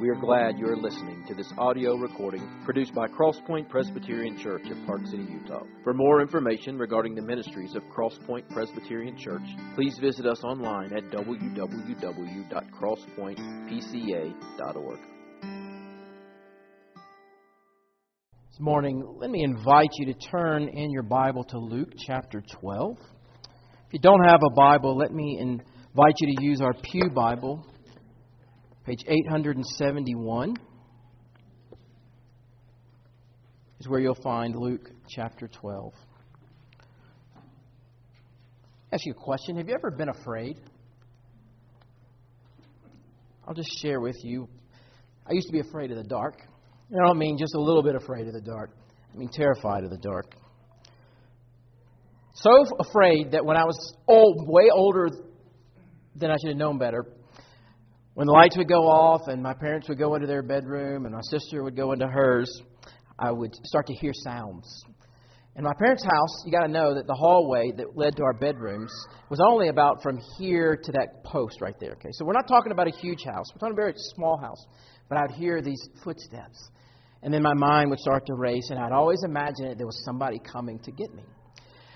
We are glad you are listening to this audio recording produced by Crosspoint Presbyterian Church of Park City, Utah. For more information regarding the ministries of Crosspoint Presbyterian Church, please visit us online at www.crosspointpca.org. This morning, let me invite you to turn in your Bible to Luke chapter 12. If you don't have a Bible, let me invite you to use our Pew Bible Page 871 is where you'll find Luke chapter 12. ask you a question. Have you ever been afraid? I'll just share with you. I used to be afraid of the dark. I don't mean just a little bit afraid of the dark. I mean terrified of the dark. So afraid that when I was old, way older than I should have known better, when the lights would go off and my parents would go into their bedroom and my sister would go into hers, I would start to hear sounds. In my parents' house, you got to know that the hallway that led to our bedrooms was only about from here to that post right there. Okay, so we're not talking about a huge house. We're talking about a very small house. But I'd hear these footsteps, and then my mind would start to race, and I'd always imagine that there was somebody coming to get me.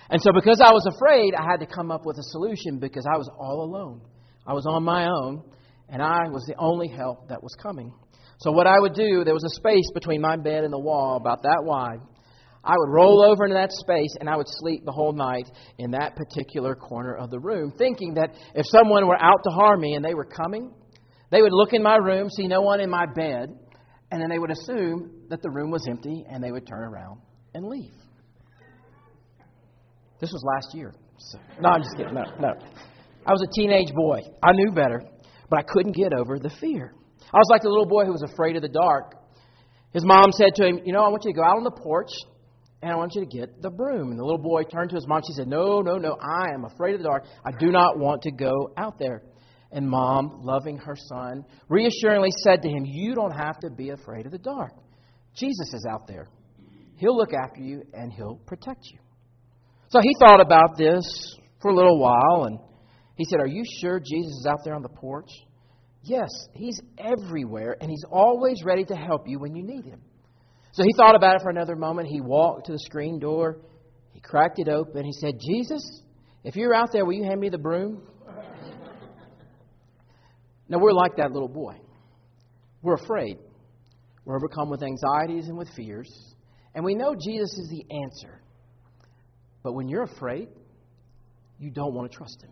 And so, because I was afraid, I had to come up with a solution because I was all alone. I was on my own, and I was the only help that was coming. So, what I would do, there was a space between my bed and the wall about that wide. I would roll over into that space and I would sleep the whole night in that particular corner of the room, thinking that if someone were out to harm me and they were coming, they would look in my room, see no one in my bed, and then they would assume that the room was empty and they would turn around and leave. This was last year. So, no, I'm just kidding. No, no. I was a teenage boy. I knew better but I couldn't get over the fear. I was like the little boy who was afraid of the dark. His mom said to him, You know, I want you to go out on the porch and I want you to get the broom. And the little boy turned to his mom. She said, No, no, no, I am afraid of the dark. I do not want to go out there. And mom, loving her son, reassuringly said to him, You don't have to be afraid of the dark. Jesus is out there. He'll look after you and he'll protect you. So he thought about this for a little while and he said, Are you sure Jesus is out there on the porch? Yes, he's everywhere, and he's always ready to help you when you need him. So he thought about it for another moment. He walked to the screen door, he cracked it open. He said, Jesus, if you're out there, will you hand me the broom? now, we're like that little boy. We're afraid. We're overcome with anxieties and with fears. And we know Jesus is the answer. But when you're afraid, you don't want to trust him.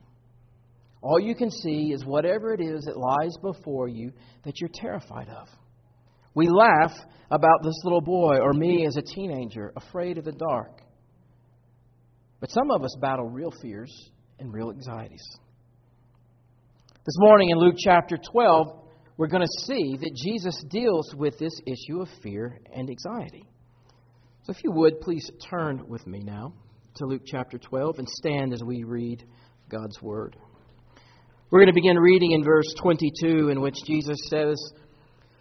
All you can see is whatever it is that lies before you that you're terrified of. We laugh about this little boy or me as a teenager, afraid of the dark. But some of us battle real fears and real anxieties. This morning in Luke chapter 12, we're going to see that Jesus deals with this issue of fear and anxiety. So, if you would, please turn with me now to Luke chapter 12 and stand as we read God's Word. We're going to begin reading in verse 22, in which Jesus says,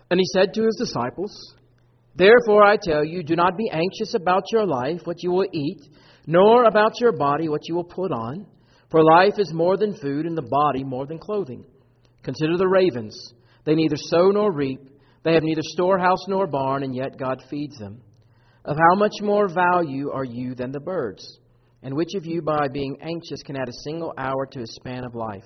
And he said to his disciples, Therefore I tell you, do not be anxious about your life, what you will eat, nor about your body, what you will put on. For life is more than food, and the body more than clothing. Consider the ravens. They neither sow nor reap, they have neither storehouse nor barn, and yet God feeds them. Of how much more value are you than the birds? And which of you, by being anxious, can add a single hour to his span of life?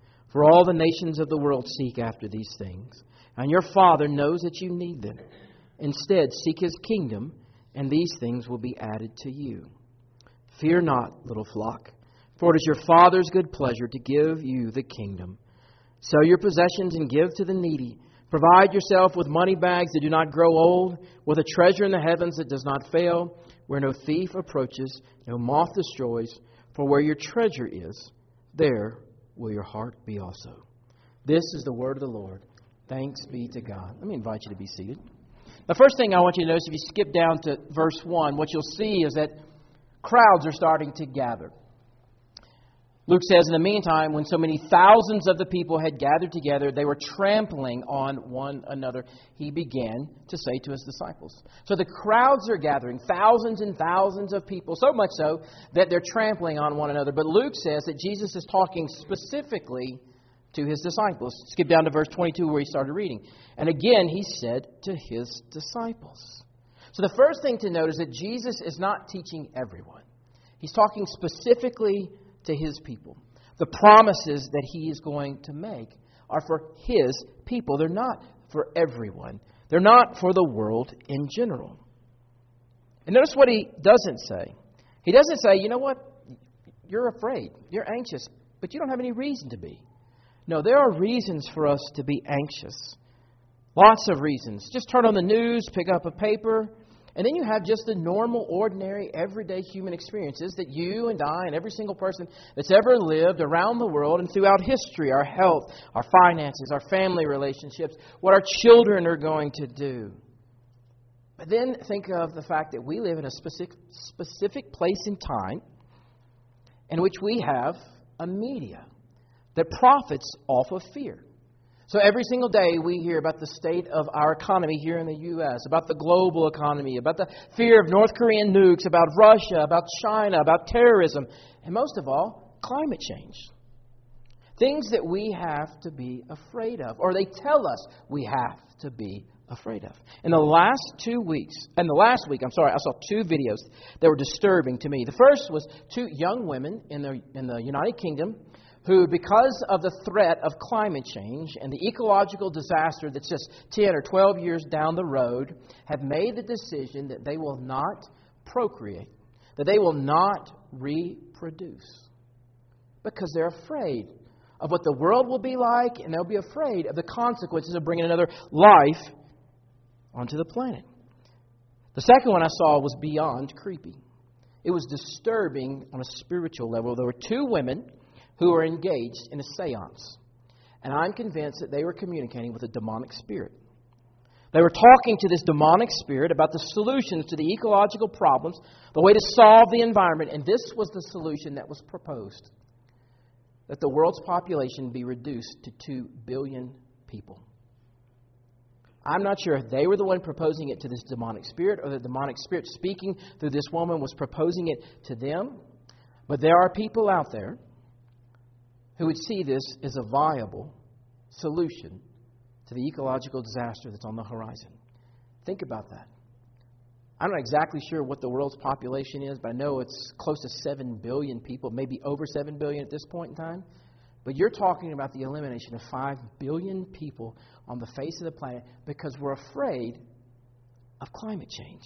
For all the nations of the world seek after these things, and your Father knows that you need them. Instead, seek his kingdom, and these things will be added to you. Fear not, little flock, for it is your Father's good pleasure to give you the kingdom. Sell your possessions and give to the needy. Provide yourself with money bags that do not grow old, with a treasure in the heavens that does not fail, where no thief approaches, no moth destroys. For where your treasure is, there will your heart be also. This is the word of the Lord. Thanks be to God. Let me invite you to be seated. The first thing I want you to notice, if you skip down to verse 1, what you'll see is that crowds are starting to gather. Luke says, in the meantime, when so many thousands of the people had gathered together, they were trampling on one another. He began to say to his disciples. So the crowds are gathering, thousands and thousands of people, so much so that they're trampling on one another. But Luke says that Jesus is talking specifically to his disciples. Skip down to verse 22 where he started reading. And again, he said to his disciples. So the first thing to note is that Jesus is not teaching everyone, he's talking specifically to his people. The promises that he is going to make are for his people. They're not for everyone, they're not for the world in general. And notice what he doesn't say. He doesn't say, you know what? You're afraid, you're anxious, but you don't have any reason to be. No, there are reasons for us to be anxious. Lots of reasons. Just turn on the news, pick up a paper, and then you have just the normal, ordinary, everyday human experiences that you and I and every single person that's ever lived around the world and throughout history our health, our finances, our family relationships, what our children are going to do. But then think of the fact that we live in a specific, specific place in time in which we have a media that profits off of fear. So every single day we hear about the state of our economy here in the U.S., about the global economy, about the fear of North Korean nukes, about Russia, about China, about terrorism, and most of all, climate change. Things that we have to be afraid of, or they tell us we have to be afraid of. In the last two weeks, and the last week, I'm sorry, I saw two videos that were disturbing to me. The first was two young women in the, in the United Kingdom who, because of the threat of climate change and the ecological disaster that's just 10 or 12 years down the road, have made the decision that they will not procreate, that they will not reproduce, because they're afraid of what the world will be like, and they'll be afraid of the consequences of bringing another life onto the planet. The second one I saw was beyond creepy. It was disturbing on a spiritual level. There were two women who were engaged in a seance. And I'm convinced that they were communicating with a demonic spirit. They were talking to this demonic spirit about the solutions to the ecological problems, the way to solve the environment, and this was the solution that was proposed that the world's population be reduced to 2 billion people. I'm not sure if they were the one proposing it to this demonic spirit or the demonic spirit speaking through this woman was proposing it to them, but there are people out there who would see this as a viable solution to the ecological disaster that's on the horizon. Think about that. I'm not exactly sure what the world's population is, but I know it's close to 7 billion people, maybe over 7 billion at this point in time. But you're talking about the elimination of 5 billion people on the face of the planet because we're afraid of climate change.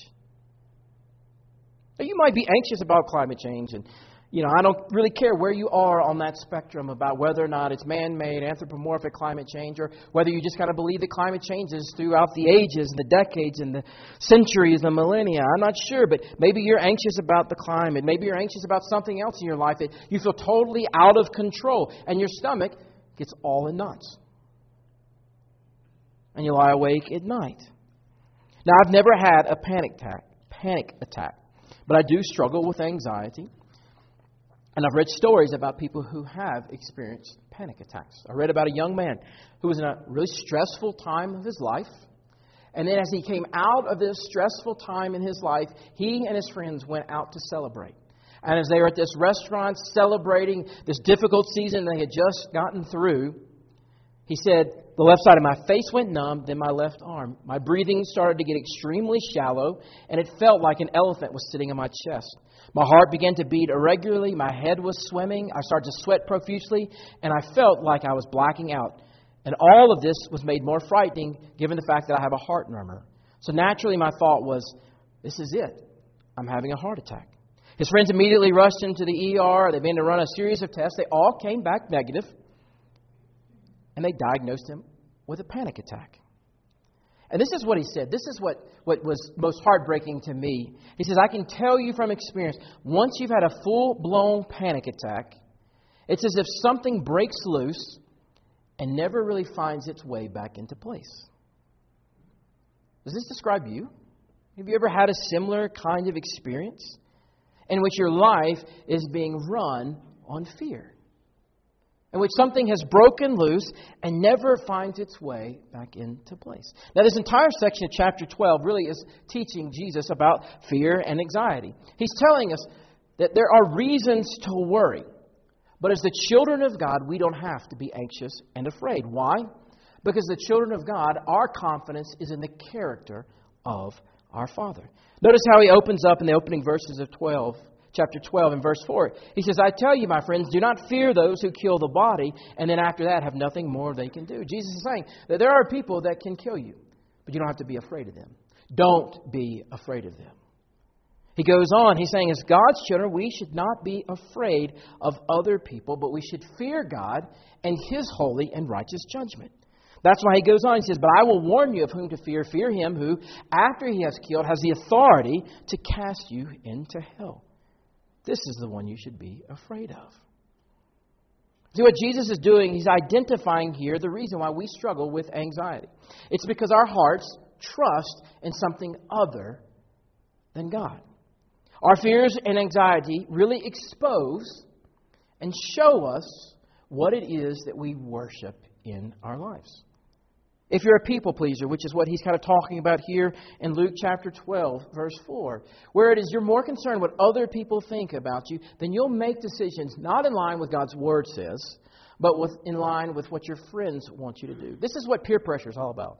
Now, you might be anxious about climate change and you know, I don't really care where you are on that spectrum about whether or not it's man made, anthropomorphic climate change, or whether you just got to believe that climate changes throughout the ages, the decades, and the centuries, the millennia. I'm not sure, but maybe you're anxious about the climate. Maybe you're anxious about something else in your life that you feel totally out of control, and your stomach gets all in knots. And you lie awake at night. Now, I've never had a panic attack, panic attack, but I do struggle with anxiety. And I've read stories about people who have experienced panic attacks. I read about a young man who was in a really stressful time of his life. And then, as he came out of this stressful time in his life, he and his friends went out to celebrate. And as they were at this restaurant celebrating this difficult season they had just gotten through, he said, The left side of my face went numb, then my left arm. My breathing started to get extremely shallow, and it felt like an elephant was sitting on my chest. My heart began to beat irregularly. My head was swimming. I started to sweat profusely, and I felt like I was blacking out. And all of this was made more frightening given the fact that I have a heart murmur. So naturally, my thought was, this is it. I'm having a heart attack. His friends immediately rushed him to the ER. They began to run a series of tests. They all came back negative, and they diagnosed him with a panic attack. And this is what he said. This is what, what was most heartbreaking to me. He says, I can tell you from experience, once you've had a full blown panic attack, it's as if something breaks loose and never really finds its way back into place. Does this describe you? Have you ever had a similar kind of experience in which your life is being run on fear? In which something has broken loose and never finds its way back into place. Now, this entire section of chapter 12 really is teaching Jesus about fear and anxiety. He's telling us that there are reasons to worry. But as the children of God, we don't have to be anxious and afraid. Why? Because the children of God, our confidence is in the character of our Father. Notice how he opens up in the opening verses of 12, chapter 12 and verse 4. He says, I tell you, my friends, do not fear those who kill the body, and then after that have nothing more they can do. Jesus is saying that there are people that can kill you, but you don't have to be afraid of them. Don't be afraid of them. He goes on, he's saying, as God's children, we should not be afraid of other people, but we should fear God and his holy and righteous judgment. That's why he goes on. He says, But I will warn you of whom to fear. Fear him who, after he has killed, has the authority to cast you into hell. This is the one you should be afraid of. See, what Jesus is doing, he's identifying here the reason why we struggle with anxiety. It's because our hearts trust in something other than God. Our fears and anxiety really expose and show us what it is that we worship in our lives. If you're a people pleaser, which is what he's kind of talking about here in Luke chapter 12, verse 4, where it is you're more concerned what other people think about you, then you'll make decisions not in line with God's word says, but with, in line with what your friends want you to do. This is what peer pressure is all about.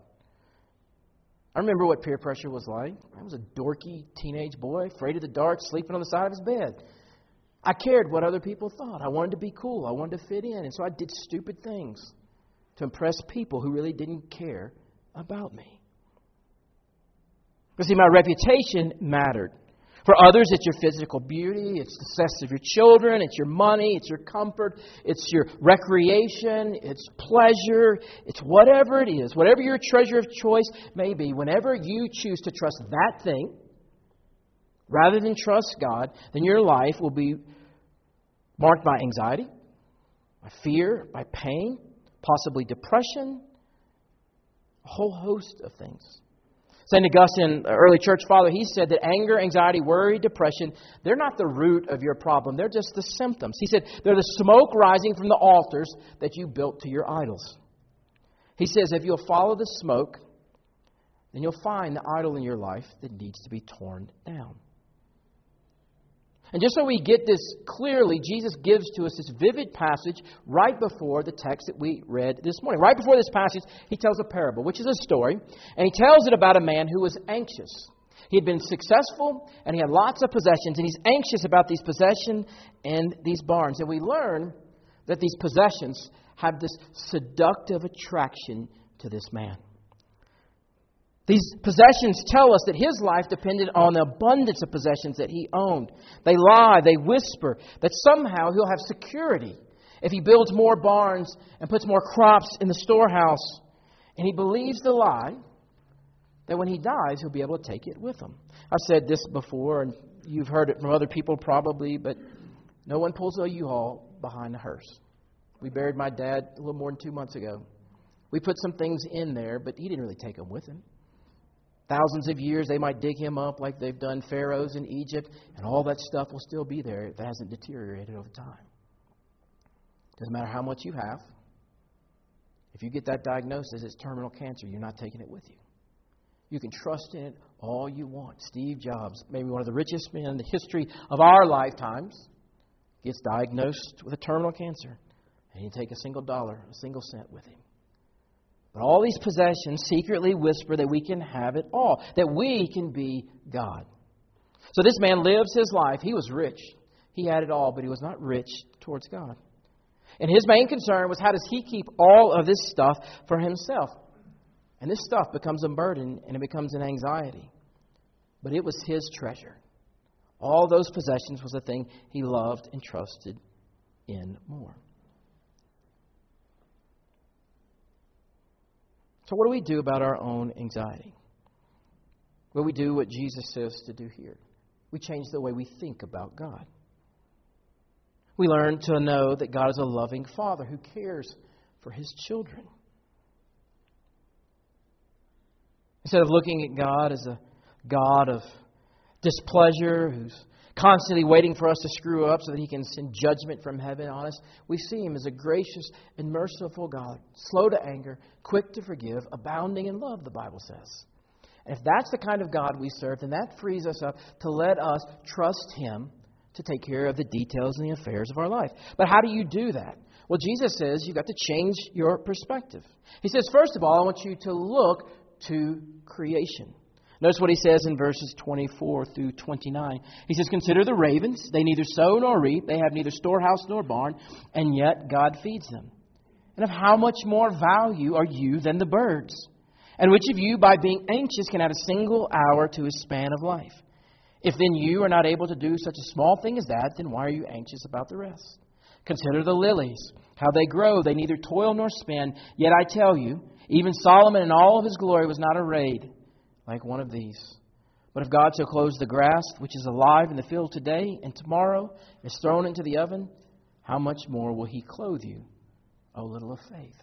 I remember what peer pressure was like. I was a dorky teenage boy, afraid of the dark, sleeping on the side of his bed. I cared what other people thought. I wanted to be cool. I wanted to fit in. And so I did stupid things to impress people who really didn't care about me. But see, my reputation mattered. For others, it's your physical beauty, it's the success of your children, it's your money, it's your comfort, it's your recreation, it's pleasure, it's whatever it is, whatever your treasure of choice may be, whenever you choose to trust that thing rather than trust God, then your life will be marked by anxiety, by fear, by pain, possibly depression, a whole host of things. St. Augustine, uh, early church father, he said that anger, anxiety, worry, depression, they're not the root of your problem. They're just the symptoms. He said they're the smoke rising from the altars that you built to your idols. He says if you'll follow the smoke, then you'll find the idol in your life that needs to be torn down. And just so we get this clearly, Jesus gives to us this vivid passage right before the text that we read this morning. Right before this passage, he tells a parable, which is a story, and he tells it about a man who was anxious. He had been successful and he had lots of possessions, and he's anxious about these possessions and these barns. And we learn that these possessions have this seductive attraction to this man. These possessions tell us that his life depended on the abundance of possessions that he owned. They lie, they whisper that somehow he'll have security if he builds more barns and puts more crops in the storehouse. And he believes the lie that when he dies, he'll be able to take it with him. I've said this before, and you've heard it from other people probably, but no one pulls a U-Haul behind a hearse. We buried my dad a little more than two months ago. We put some things in there, but he didn't really take them with him. Thousands of years, they might dig him up like they've done pharaohs in Egypt, and all that stuff will still be there if it hasn't deteriorated over time. Doesn't matter how much you have. If you get that diagnosis, it's terminal cancer. You're not taking it with you. You can trust in it all you want. Steve Jobs, maybe one of the richest men in the history of our lifetimes, gets diagnosed with a terminal cancer, and he take a single dollar, a single cent with him. But all these possessions secretly whisper that we can have it all, that we can be God. So this man lives his life. He was rich. He had it all, but he was not rich towards God. And his main concern was how does he keep all of this stuff for himself? And this stuff becomes a burden and it becomes an anxiety. But it was his treasure. All those possessions was the thing he loved and trusted in more. So, what do we do about our own anxiety? Well, we do what Jesus says to do here. We change the way we think about God. We learn to know that God is a loving Father who cares for His children. Instead of looking at God as a God of displeasure who's constantly waiting for us to screw up so that he can send judgment from heaven on us, we see him as a gracious and merciful God, slow to anger, quick to forgive, abounding in love, the Bible says. And if that's the kind of God we serve, then that frees us up to let us trust him to take care of the details and the affairs of our life. But how do you do that? Well, Jesus says you've got to change your perspective. He says, first of all, I want you to look to creation. Notice what he says in verses 24 through 29. He says, Consider the ravens. They neither sow nor reap, they have neither storehouse nor barn, and yet God feeds them. And of how much more value are you than the birds? And which of you, by being anxious, can add a single hour to his span of life? If then you are not able to do such a small thing as that, then why are you anxious about the rest? Consider the lilies, how they grow. They neither toil nor spin. Yet I tell you, even Solomon in all of his glory was not arrayed like one of these. But if God so clothes the grass, which is alive in the field today and tomorrow is thrown into the oven, how much more will He clothe you, O little of faith?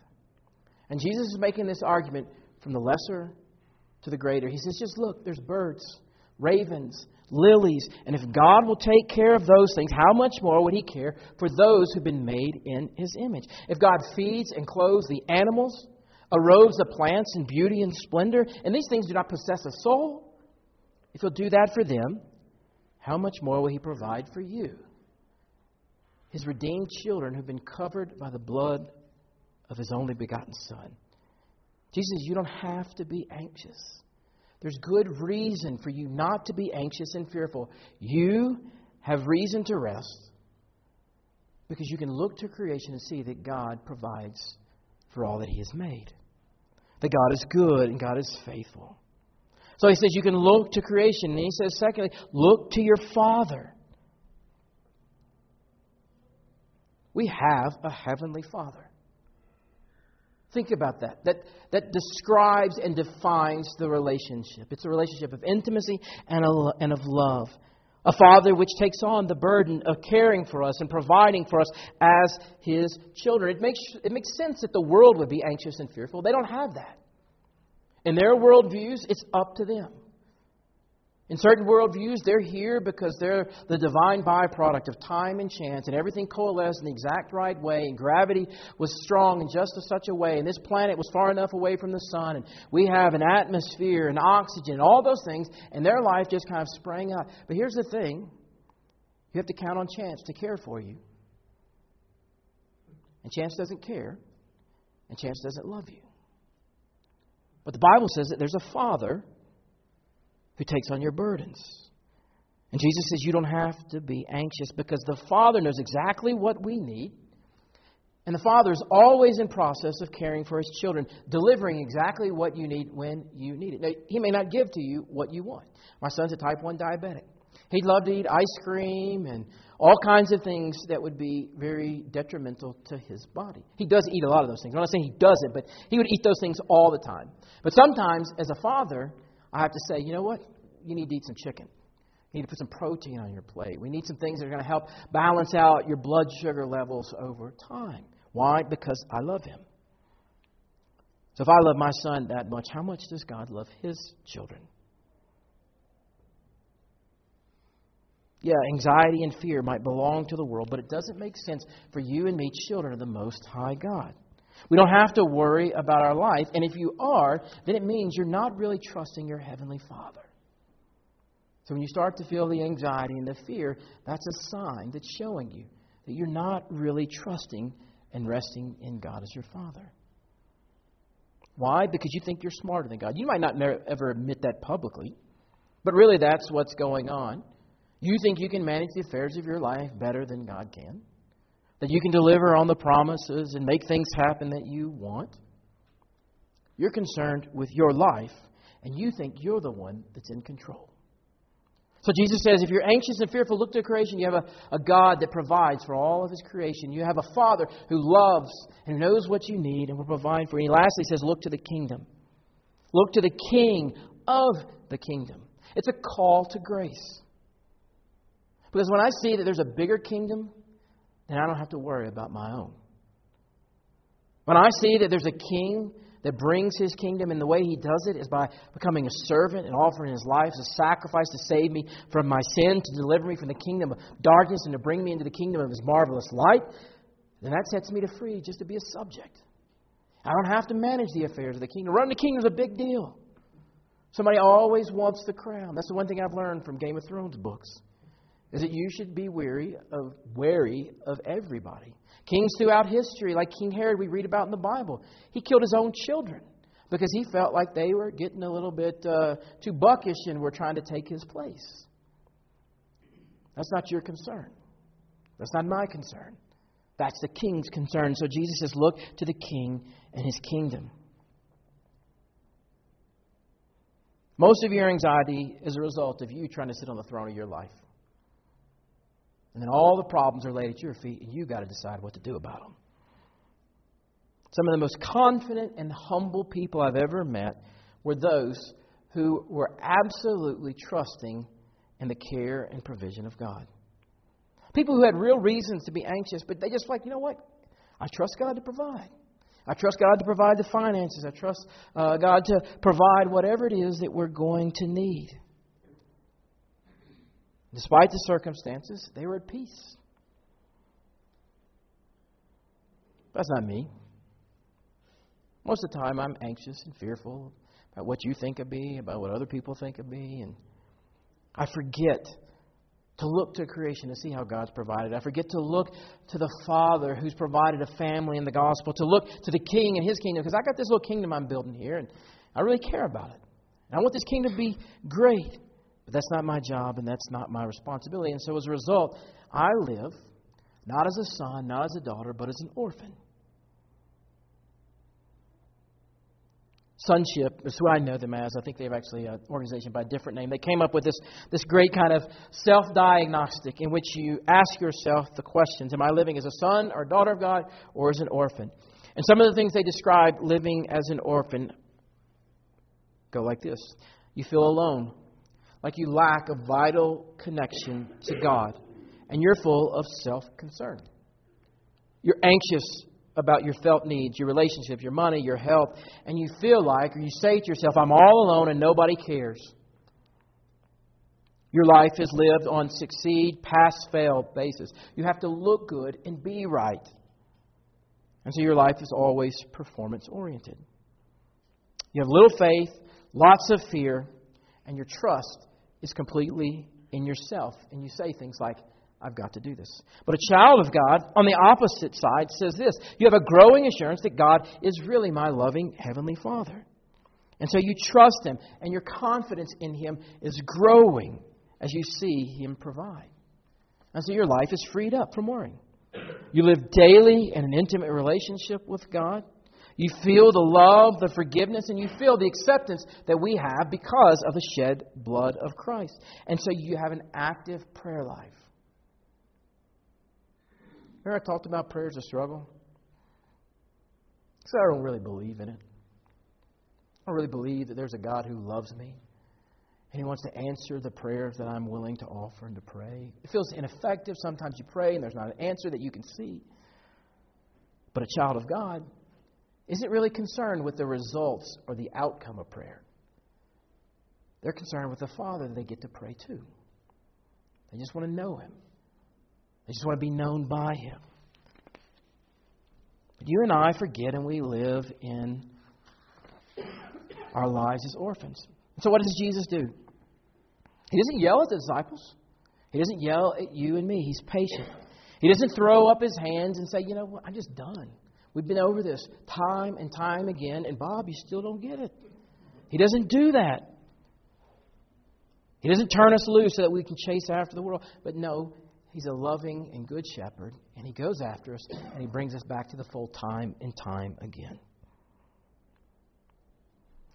And Jesus is making this argument from the lesser to the greater. He says, just look, there's birds, ravens, lilies. And if God will take care of those things, how much more would He care for those who've been made in His image? If God feeds and clothes the animals, arose the plants in beauty and splendor, and these things do not possess a soul, if he'll do that for them, how much more will he provide for you? His redeemed children who've been covered by the blood of his only begotten Son. Jesus, you don't have to be anxious. There's good reason for you not to be anxious and fearful. You have reason to rest because you can look to creation and see that God provides for all that He has made that God is good and God is faithful. So he says you can look to creation. And he says, secondly, look to your Father. We have a heavenly Father. Think about that. That, that describes and defines the relationship. It's a relationship of intimacy and, a, and of love. A father which takes on the burden of caring for us and providing for us as his children. It makes, it makes sense that the world would be anxious and fearful. They don't have that. In their worldviews, it's up to them. In certain worldviews, they're here because they're the divine byproduct of time and chance, and everything coalesced in the exact right way, and gravity was strong in just such a way, and this planet was far enough away from the sun, and we have an atmosphere and oxygen, and all those things, and their life just kind of sprang up. But here's the thing you have to count on chance to care for you. And chance doesn't care, and chance doesn't love you. But the Bible says that there's a Father who takes on your burdens. And Jesus says you don't have to be anxious because the Father knows exactly what we need. And the Father is always in process of caring for His children, delivering exactly what you need when you need it. Now, He may not give to you what you want. My son's a type 1 diabetic. He'd love to eat ice cream and all kinds of things that would be very detrimental to his body. He does eat a lot of those things. I'm not saying he doesn't, but he would eat those things all the time. But sometimes, as a father, I have to say, you know what? You need to eat some chicken. You need to put some protein on your plate. We need some things that are going to help balance out your blood sugar levels over time. Why? Because I love him. So if I love my son that much, how much does God love his children? Yeah, anxiety and fear might belong to the world, but it doesn't make sense for you and me, children of the Most High God. We don't have to worry about our life, and if you are, then it means you're not really trusting your Heavenly Father. So when you start to feel the anxiety and the fear, that's a sign that's showing you that you're not really trusting and resting in God as your Father. Why? Because you think you're smarter than God. You might not ever admit that publicly, but really that's what's going on. You think you can manage the affairs of your life better than God can? That you can deliver on the promises and make things happen that you want? You're concerned with your life, and you think you're the one that's in control. So Jesus says, if you're anxious and fearful, look to creation. You have a, a God that provides for all of his creation. You have a Father who loves and knows what you need and will provide for you. And lastly, he says, look to the kingdom. Look to the King of the kingdom. It's a call to grace. Because when I see that there's a bigger kingdom, then I don't have to worry about my own. When I see that there's a king that brings his kingdom, and the way he does it is by becoming a servant and offering his life as a sacrifice to save me from my sin, to deliver me from the kingdom of darkness, and to bring me into the kingdom of his marvelous light, then that sets me to free just to be a subject. I don't have to manage the affairs of the kingdom. Running the kingdom is a big deal. Somebody always wants the crown. That's the one thing I've learned from Game of Thrones books. Is that you should be weary of wary of everybody. Kings throughout history, like King Herod, we read about in the Bible, he killed his own children because he felt like they were getting a little bit uh, too buckish and were trying to take his place. That's not your concern. That's not my concern. That's the king's concern. So Jesus says, Look to the king and his kingdom. Most of your anxiety is a result of you trying to sit on the throne of your life. And then all the problems are laid at your feet, and you've got to decide what to do about them. Some of the most confident and humble people I've ever met were those who were absolutely trusting in the care and provision of God. People who had real reasons to be anxious, but they just like, you know what? I trust God to provide. I trust God to provide the finances. I trust uh, God to provide whatever it is that we're going to need. Despite the circumstances, they were at peace. That's not me. Most of the time, I'm anxious and fearful about what you think of me, about what other people think of me, and I forget to look to creation to see how God's provided. I forget to look to the Father who's provided a family in the gospel, to look to the King and His kingdom, because I got this little kingdom I'm building here, and I really care about it. And I want this kingdom to be great. But that's not my job and that's not my responsibility. And so as a result, I live not as a son, not as a daughter, but as an orphan. Sonship is who I know them as. I think they have actually an organization by a different name. They came up with this, this great kind of self diagnostic in which you ask yourself the questions Am I living as a son or daughter of God or as an orphan? And some of the things they describe living as an orphan go like this You feel alone, like you lack a vital connection to God, and you're full of self concern. You're anxious about your felt needs, your relationship, your money, your health, and you feel like, or you say to yourself, I'm all alone and nobody cares. Your life is lived on succeed, pass, fail basis. You have to look good and be right. And so your life is always performance oriented. You have little faith, lots of fear, and your trust is completely in yourself. And you say things like, I've got to do this. But a child of God, on the opposite side, says this You have a growing assurance that God is really my loving Heavenly Father. And so you trust Him, and your confidence in Him is growing as you see Him provide. And so your life is freed up from worrying. You live daily in an intimate relationship with God. You feel the love, the forgiveness, and you feel the acceptance that we have because of the shed blood of Christ. And so you have an active prayer life. Remember, I talked about prayer as a struggle? Because I don't really believe in it. I don't really believe that there's a God who loves me and He wants to answer the prayers that I'm willing to offer and to pray. It feels ineffective. Sometimes you pray and there's not an answer that you can see. But a child of God isn't really concerned with the results or the outcome of prayer. They're concerned with the Father that they get to pray to. They just want to know Him, they just want to be known by Him. But you and I forget and we live in our lives as orphans. So, what does Jesus do? He doesn't yell at the disciples. He doesn't yell at you and me. He's patient. He doesn't throw up his hands and say, you know what, I'm just done. We've been over this time and time again, and Bob, you still don't get it. He doesn't do that. He doesn't turn us loose so that we can chase after the world. But no, He's a loving and good shepherd, and He goes after us, and He brings us back to the full time and time again.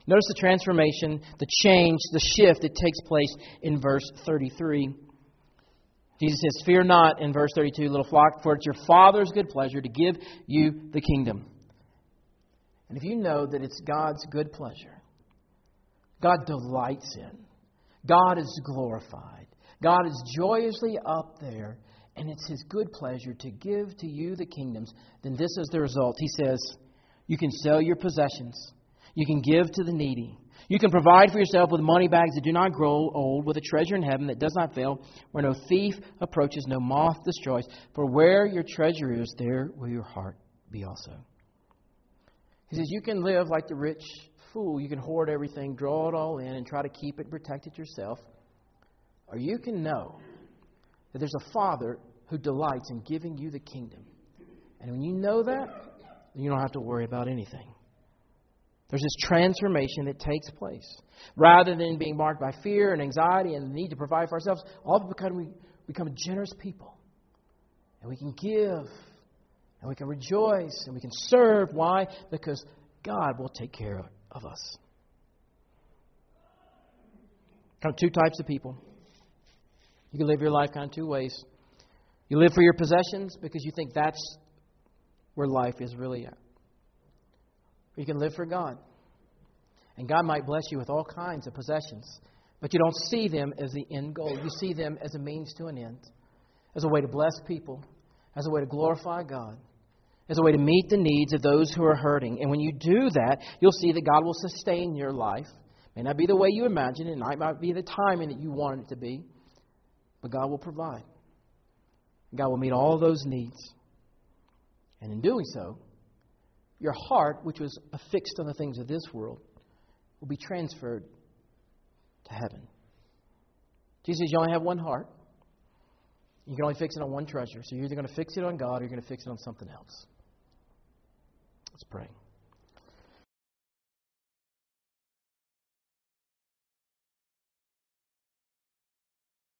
Notice the transformation, the change, the shift that takes place in verse 33. Jesus says, Fear not, in verse 32, little flock, for it's your Father's good pleasure to give you the kingdom. And if you know that it's God's good pleasure, God delights in, God is glorified, God is joyously up there, and it's His good pleasure to give to you the kingdoms, then this is the result. He says, You can sell your possessions You can give to the needy. You can provide for yourself with money bags that do not grow old, with a treasure in heaven that does not fail, where no thief approaches, no moth destroys. For where your treasure is, there will your heart be also. He says, You can live like the rich fool. You can hoard everything, draw it all in, and try to keep it, protect it yourself. Or you can know that there's a Father who delights in giving you the kingdom. And when you know that, you don't have to worry about anything. There's this transformation that takes place. Rather than being marked by fear and anxiety and the need to provide for ourselves, all because we become generous people. And we can give, and we can rejoice, and we can serve. Why? Because God will take care of us. Kind of two types of people. You can live your life kind of two ways. You live for your possessions because you think that's where life is really at. You can live for God. And God might bless you with all kinds of possessions, but you don't see them as the end goal. You see them as a means to an end, as a way to bless people, as a way to glorify God, as a way to meet the needs of those who are hurting. And when you do that, you'll see that God will sustain your life. It may not be the way you imagine it, it might not be the timing that you want it to be, but God will provide. God will meet all those needs. And in doing so, your heart, which was affixed on the things of this world, will be transferred to heaven. Jesus says you only have one heart. You can only fix it on one treasure. So you're either going to fix it on God or you're going to fix it on something else. Let's pray.